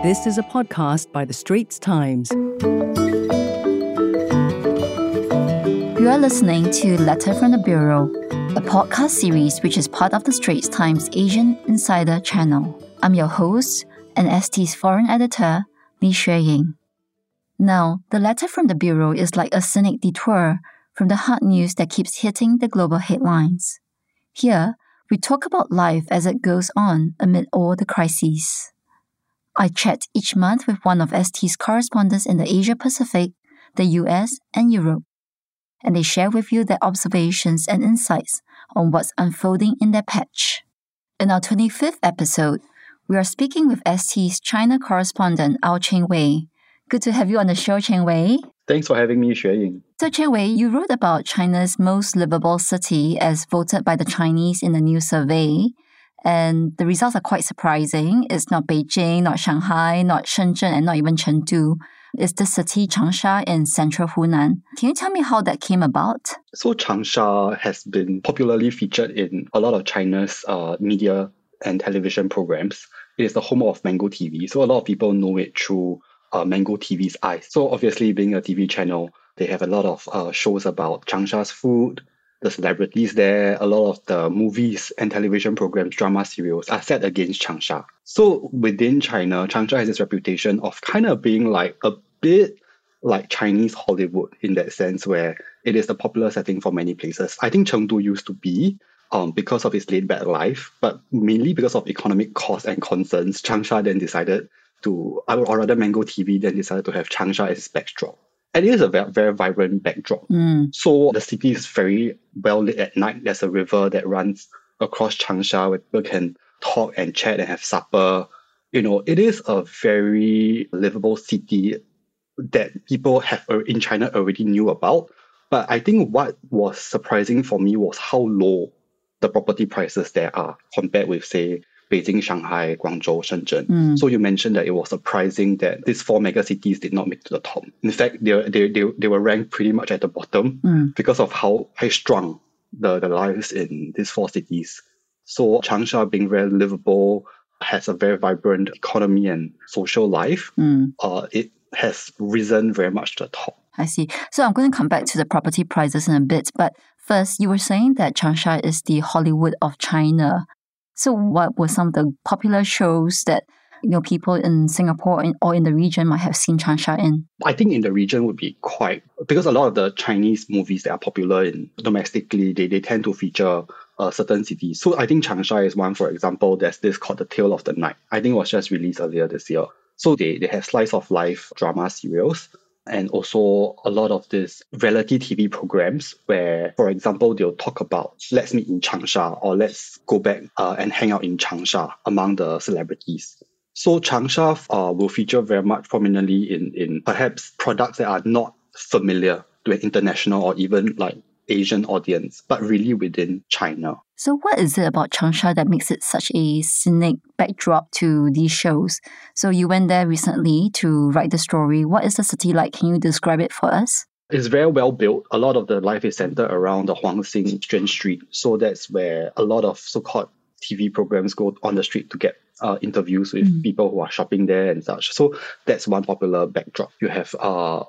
This is a podcast by The Straits Times. You are listening to Letter from the Bureau, a podcast series which is part of The Straits Times Asian Insider channel. I'm your host and ST's foreign editor, Li Xueying. Now, the letter from the Bureau is like a scenic detour from the hard news that keeps hitting the global headlines. Here, we talk about life as it goes on amid all the crises. I chat each month with one of ST's correspondents in the Asia Pacific, the US, and Europe, and they share with you their observations and insights on what's unfolding in their patch. In our 25th episode, we are speaking with ST's China correspondent Aw Cheng Wei. Good to have you on the show, Cheng Wei. Thanks for having me, Xueying. So, Cheng Wei, you wrote about China's most livable city as voted by the Chinese in a new survey. And the results are quite surprising. It's not Beijing, not Shanghai, not Shenzhen, and not even Chengdu. It's the city Changsha in central Hunan. Can you tell me how that came about? So Changsha has been popularly featured in a lot of China's uh, media and television programs. It is the home of Mango TV. So a lot of people know it through uh, Mango TV's eyes. So obviously being a TV channel, they have a lot of uh, shows about Changsha's food, the celebrities there, a lot of the movies and television programs, drama serials are set against Changsha. So within China, Changsha has this reputation of kind of being like a bit like Chinese Hollywood in that sense, where it is a popular setting for many places. I think Chengdu used to be um, because of its laid back life, but mainly because of economic costs and concerns, Changsha then decided to, or rather Mango TV then decided to have Changsha as its backdrop. And it is a very, very vibrant backdrop. Mm. So the city is very well lit at night. There's a river that runs across Changsha where people can talk and chat and have supper. You know, it is a very livable city that people have in China already knew about. But I think what was surprising for me was how low the property prices there are compared with, say, Beijing, Shanghai, Guangzhou, Shenzhen. Mm. So you mentioned that it was surprising that these four mega cities did not make to the top. In fact, they, they, they, they were ranked pretty much at the bottom Mm. because of how high strung the, the lives in these four cities. So Changsha being very livable, has a very vibrant economy and social life, Mm. uh, it has risen very much to the top. I see. So I'm going to come back to the property prices in a bit. But first, you were saying that Changsha is the Hollywood of China. So what were some of the popular shows that you know people in Singapore or in the region might have seen Changsha in? I think in the region would be quite because a lot of the Chinese movies that are popular in domestically they, they tend to feature uh, certain cities. So I think Changsha is one, for example. There's this called The Tale of the Night. I think it was just released earlier this year. So they, they have slice of life drama serials and also a lot of these reality TV programs where, for example, they'll talk about let's meet in Changsha or let's go back uh, and hang out in Changsha among the celebrities. So Changsha uh, will feature very much prominently in, in perhaps products that are not familiar to an international or even like Asian audience, but really within China. So what is it about Changsha that makes it such a scenic backdrop to these shows? So you went there recently to write the story. What is the city like? Can you describe it for us? It's very well built. A lot of the life is centered around the Huangxing Strand Street. So that's where a lot of so-called TV programs go on the street to get uh, interviews with Mm. people who are shopping there and such. So that's one popular backdrop. You have uh,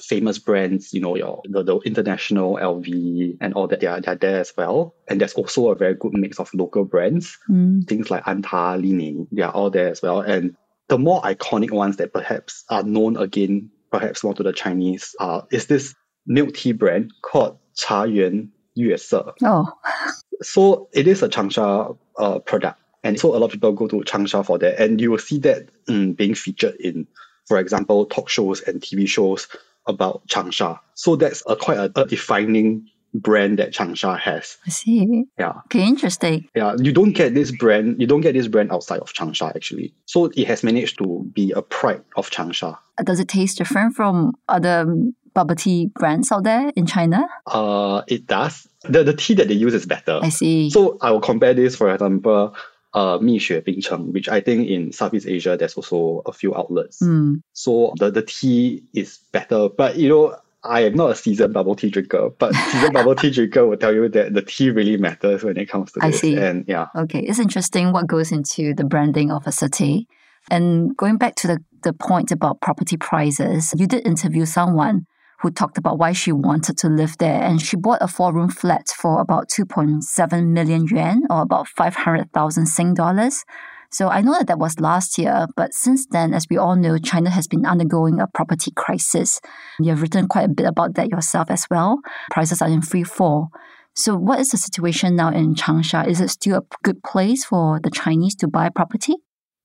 famous brands, you know, your the, the international LV and all that. They are, they're there as well. And there's also a very good mix of local brands. Mm. Things like Anta, Li Ning, they are all there as well. And the more iconic ones that perhaps are known again, perhaps more to the Chinese, uh, is this milk tea brand called Cha Yan Yue Se. Oh, So it is a Changsha uh, product. And so a lot of people go to Changsha for that. And you will see that mm, being featured in, for example, talk shows and TV shows about Changsha. So that's a quite a, a defining brand that Changsha has. I see. Yeah. Okay, interesting. Yeah. You don't get this brand, you don't get this brand outside of Changsha actually. So it has managed to be a pride of Changsha. Does it taste different from other bubble tea brands out there in China? Uh it does. The the tea that they use is better. I see. So I will compare this, for example, uh, Bing Cheng, which I think in Southeast Asia there's also a few outlets. Mm. So the, the tea is better. But you know, I am not a seasoned bubble tea drinker, but seasoned bubble tea drinker will tell you that the tea really matters when it comes to I this. see. And yeah. Okay, it's interesting what goes into the branding of a city. And going back to the, the point about property prices, you did interview someone who talked about why she wanted to live there. And she bought a four room flat for about 2.7 million yuan or about 500,000 Sing dollars. So I know that that was last year, but since then, as we all know, China has been undergoing a property crisis. You've written quite a bit about that yourself as well. Prices are in free fall. So what is the situation now in Changsha? Is it still a good place for the Chinese to buy property?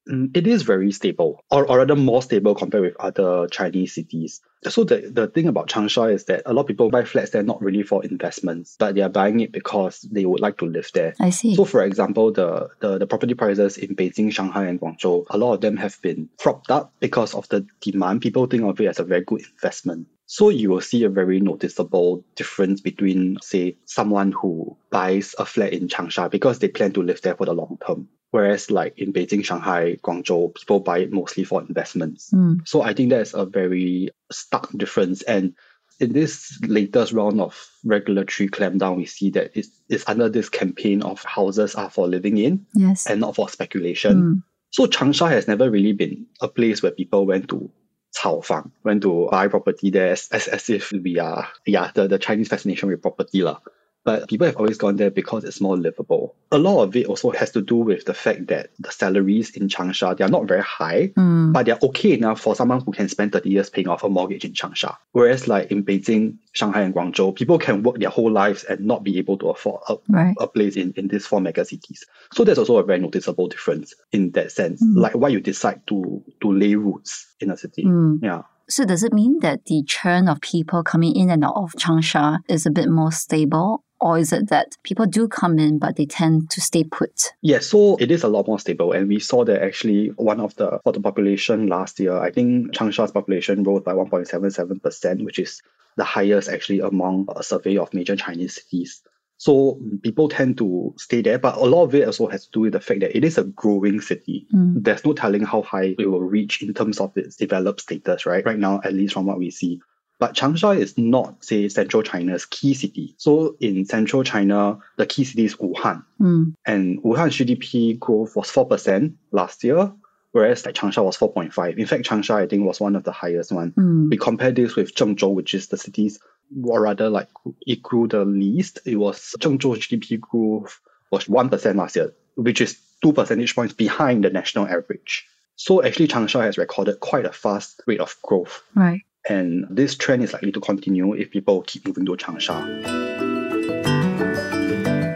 Mm, it is very stable, or, or rather more stable compared with other Chinese cities. So the, the thing about Changsha is that a lot of people buy flats there not really for investments, but they are buying it because they would like to live there. I see. So for example, the, the, the property prices in Beijing, Shanghai, and Guangzhou, a lot of them have been propped up because of the demand. People think of it as a very good investment. So you will see a very noticeable difference between, say, someone who buys a flat in Changsha because they plan to live there for the long term. Whereas like in Beijing, Shanghai, Guangzhou, people buy it mostly for investments. Mm. So I think that's a very stark difference. And in this latest round of regulatory clampdown, we see that it's, it's under this campaign of houses are for living in Yes. and not for speculation. Mm. So Changsha has never really been a place where people went to 炒房, went to buy property there as, as, as if we are, yeah, the, the Chinese fascination with property. lah. But people have always gone there because it's more livable. A lot of it also has to do with the fact that the salaries in Changsha, they are not very high, Mm. but they're okay enough for someone who can spend 30 years paying off a mortgage in Changsha. Whereas like in Beijing, Shanghai and Guangzhou, people can work their whole lives and not be able to afford a Right. a place in, in these four mega cities. So there's also a very noticeable difference in that sense. Mm. Like why you decide to to lay roots in a city. Mm. Yeah. So does it mean that the churn of people coming in and out of Changsha is a bit more stable? Or is it that people do come in but they tend to stay put? Yeah, so it is a lot more stable. And we saw that actually one of the for the population last year, I think Changsha's population rose by 1.77%, which is the highest actually among a survey of major Chinese cities. So people tend to stay there, but a lot of it also has to do with the fact that it is a growing city. Mm. There's no telling how high it will reach in terms of its developed status, right? Right now, at least from what we see. But Changsha is not, say, central China's key city. So in central China, the key city is Wuhan. Mm. And Wuhan's GDP growth was 4% last year, whereas like Changsha was 4.5. In fact, Changsha, I think, was one of the highest one. Mm. We compare this with Zhengzhou, which is the city's, or rather like it grew the least. It was Zhengzhou's GDP growth was 1% last year, which is two percentage points behind the national average. So actually, Changsha has recorded quite a fast rate of growth. Right. And this trend is likely to continue if people keep moving to Changsha.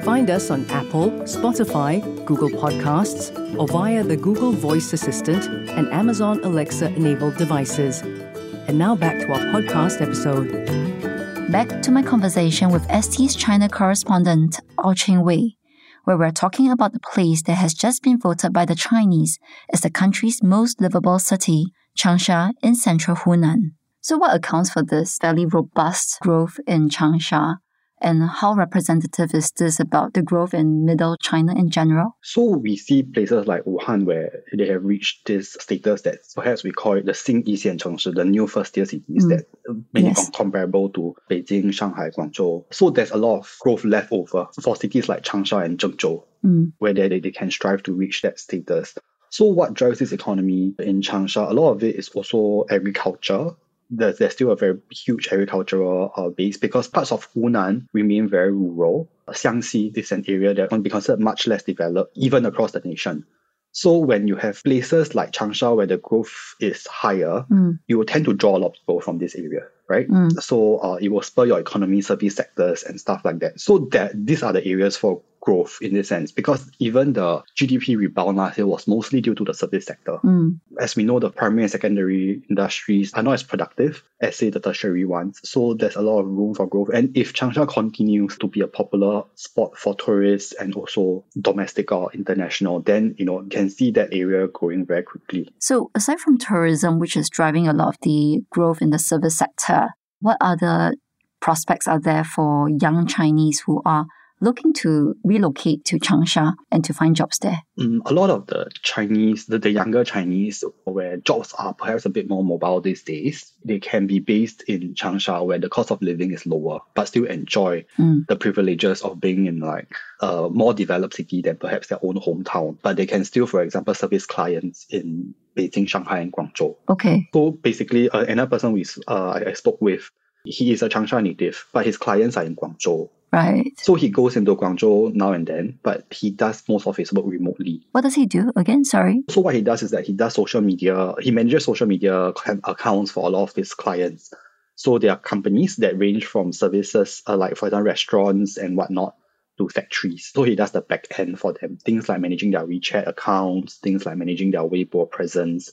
Find us on Apple, Spotify, Google Podcasts, or via the Google Voice Assistant and Amazon Alexa enabled devices. And now back to our podcast episode. Back to my conversation with ST's China correspondent, Aw Cheng Wei, where we're talking about the place that has just been voted by the Chinese as the country's most livable city, Changsha in central Hunan. So, what accounts for this fairly robust growth in Changsha? And how representative is this about the growth in middle China in general? So, we see places like Wuhan where they have reached this status that perhaps we call it the Xin Yixian Chengshi, the new first tier cities mm. that many yes. comparable to Beijing, Shanghai, Guangzhou. So, there's a lot of growth left over for cities like Changsha and Zhengzhou, mm. where they, they can strive to reach that status. So, what drives this economy in Changsha? A lot of it is also agriculture there's, there's still a very huge agricultural uh, base because parts of Hunan remain very rural. Xiangxi is an area that can be considered much less developed, even across the nation. So when you have places like Changsha where the growth is higher, Mm. you will tend to draw a lot of people from this area, right? Mm. So uh, it will spur your economy, service sectors, and stuff like that. So that these are the areas for growth in this sense, because even the GDP rebound last year was mostly due to the service sector. Mm. As we know, the primary and secondary industries are not as productive as say the tertiary ones. So there's a lot of room for growth. And if Changsha continues to be a popular spot for tourists and also domestic or international, then you know you can see that area growing very quickly. So, aside from tourism, which is driving a lot of the growth in the service sector, what other prospects are there for young Chinese who are looking to relocate to Changsha and to find jobs there? Mm, a lot of the Chinese, the, the younger Chinese, where jobs are perhaps a bit more mobile these days, they can be based in Changsha where the cost of living is lower, but still enjoy Mm. the privileges of being in like a more developed city than perhaps their own hometown. But they can still, for example, service clients in Beijing, Shanghai, and Guangzhou. Okay. So basically, uh, another person we, uh, I, I spoke with, he is a Changsha native, but his clients are in Guangzhou. Right. So he goes into Guangzhou now and then, but he does most of his work remotely. What does he do again? Sorry. So what he does is that he does social media, he manages social media accounts for a lot of his clients. So there are companies that range from services, uh, like for example, restaurants and whatnot, to factories. So he does the back end for them. Things like managing their WeChat accounts, things like managing their Weibo presence.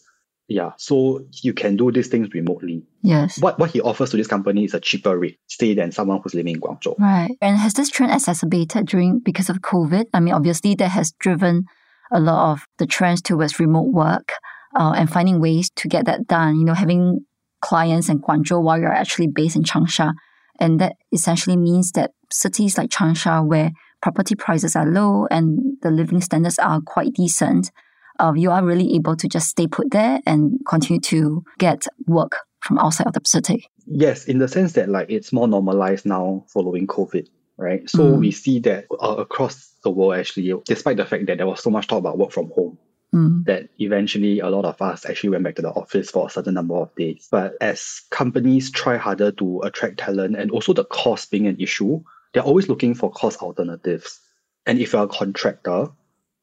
Yeah, so you can do these things remotely. Yes. What what he offers to this company is a cheaper rate, stay than someone who's living in Guangzhou. Right. And has this trend exacerbated during because of COVID? I mean, obviously that has driven a lot of the trends towards remote work uh, and finding ways to get that done. You know, having clients in Guangzhou while you're actually based in Changsha. And that essentially means that cities like Changsha, where property prices are low and the living standards are quite decent, uh, you are really able to just stay put there and continue to get work from outside of the city. Yes, in the sense that like it's more normalized now following COVID, right? So Mm. we see that uh, across the world actually, despite the fact that there was so much talk about work from home, Mm. that eventually a lot of us actually went back to the office for a certain number of days. But as companies try harder to attract talent and also the cost being an issue, they're always looking for cost alternatives. And if you're a contractor,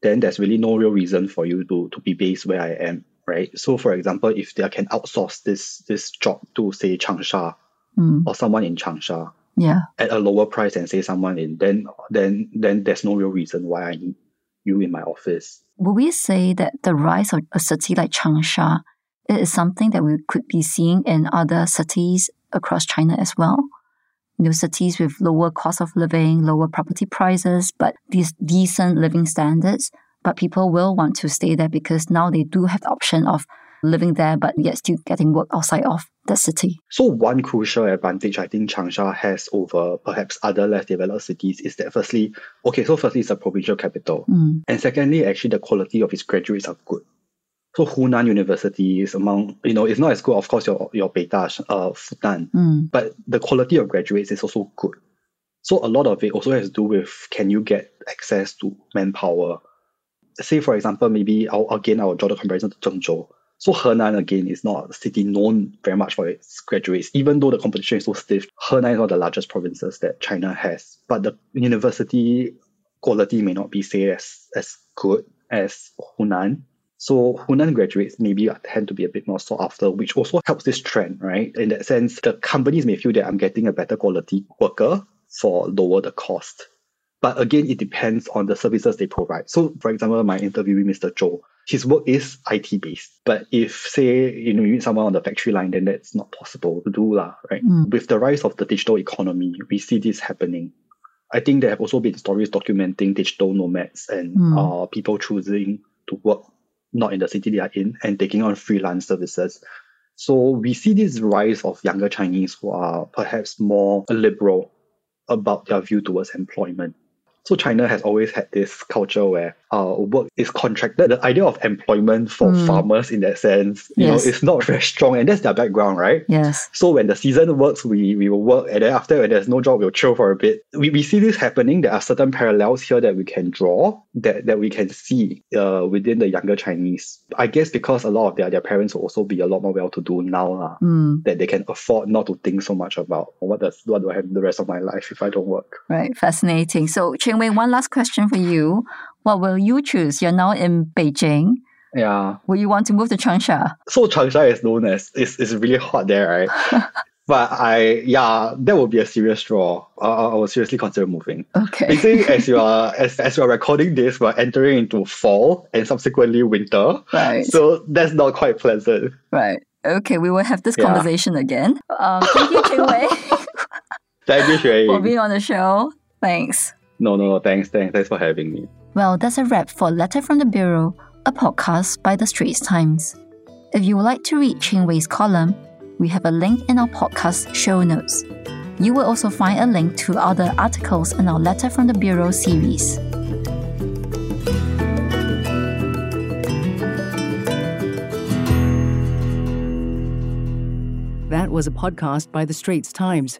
then there's really no real reason for you to, to be based where I am, right? So for example, if they can outsource this this job to say Changsha Mm. or someone in Changsha Yeah. at a lower price than say someone in, then then then there's no real reason why I need you in my office. Would we say that the rise of a city like Changsha is something that we could be seeing in other cities across China as well? You know, cities with lower cost of living, lower property prices, but these decent living standards. But people will want to stay there because now they do have the option of living there, but yet still getting work outside of the city. So one crucial advantage I think Changsha has over perhaps other less developed cities is that firstly, okay, so firstly it's a provincial capital. Mm. And secondly, actually the quality of its graduates are good. So Hunan University is among, you know, it's not as good, of course, your, your Beida, uh, Fudan, Mm. but the quality of graduates is also good. So a lot of it also has to do with can you get access to manpower? Say, for example, maybe I'll, again, I'll draw the comparison to Zhengzhou. So Henan, again, is not a city known very much for its graduates, even though the competition is so stiff. Henan is one of the largest provinces that China has, but the university quality may not be, say, as, as good as Hunan. So Hunan graduates maybe tend to be a bit more sought after, which also helps this trend, right? In that sense, the companies may feel that I'm getting a better quality worker for lower the cost. But again, it depends on the services they provide. So, for example, my interviewee, Mr. Zhou, his work is IT based. But if, say, you know, you need someone on the factory line, then that's not possible to do, lah, right? Mm. With the rise of the digital economy, we see this happening. I think there have also been stories documenting digital nomads and Mm. uh, people choosing to work not in the city they are in and taking on freelance services. So we see this rise of younger Chinese who are perhaps more liberal about their view towards employment. So China has always had this culture where uh, work is contracted. The idea of employment for Mm. farmers in that sense, you Yes. know, it's not very strong, and that's their background, right? Yes. So when the season works, we, we will work, and then after when there's no job, we'll chill for a bit. We, we see this happening. There are certain parallels here that we can draw, that, that we can see uh, within the younger Chinese. I guess because a lot of their, their parents will also be a lot more well-to-do now, lah, Mm. that they can afford not to think so much about what does what do I have the rest of my life if I don't work. Right, fascinating. So, Cheng Wei, one last question for you. What will you choose? You're now in Beijing. Yeah. Will you want to move to Changsha? So Changsha is known as it's, it's really hot there, right? but I yeah, that would be a serious draw. I, I will seriously consider moving. Okay. Basically, as you are as, as you are recording this, we're entering into fall and subsequently winter. Right. So that's not quite pleasant. right. Okay, we will have this Yeah. conversation again. Um, thank you, Cheng Wei, Thank you, Shui. for being on the show. Thanks. No, no, no. Thanks, thanks, thanks for having me. Well, that's a wrap for Letter from the Bureau, a podcast by the Straits Times. If you would like to read Cheng Wei's column, we have a link in our podcast show notes. You will also find a link to other articles in our Letter from the Bureau series. That was a podcast by The Straits Times.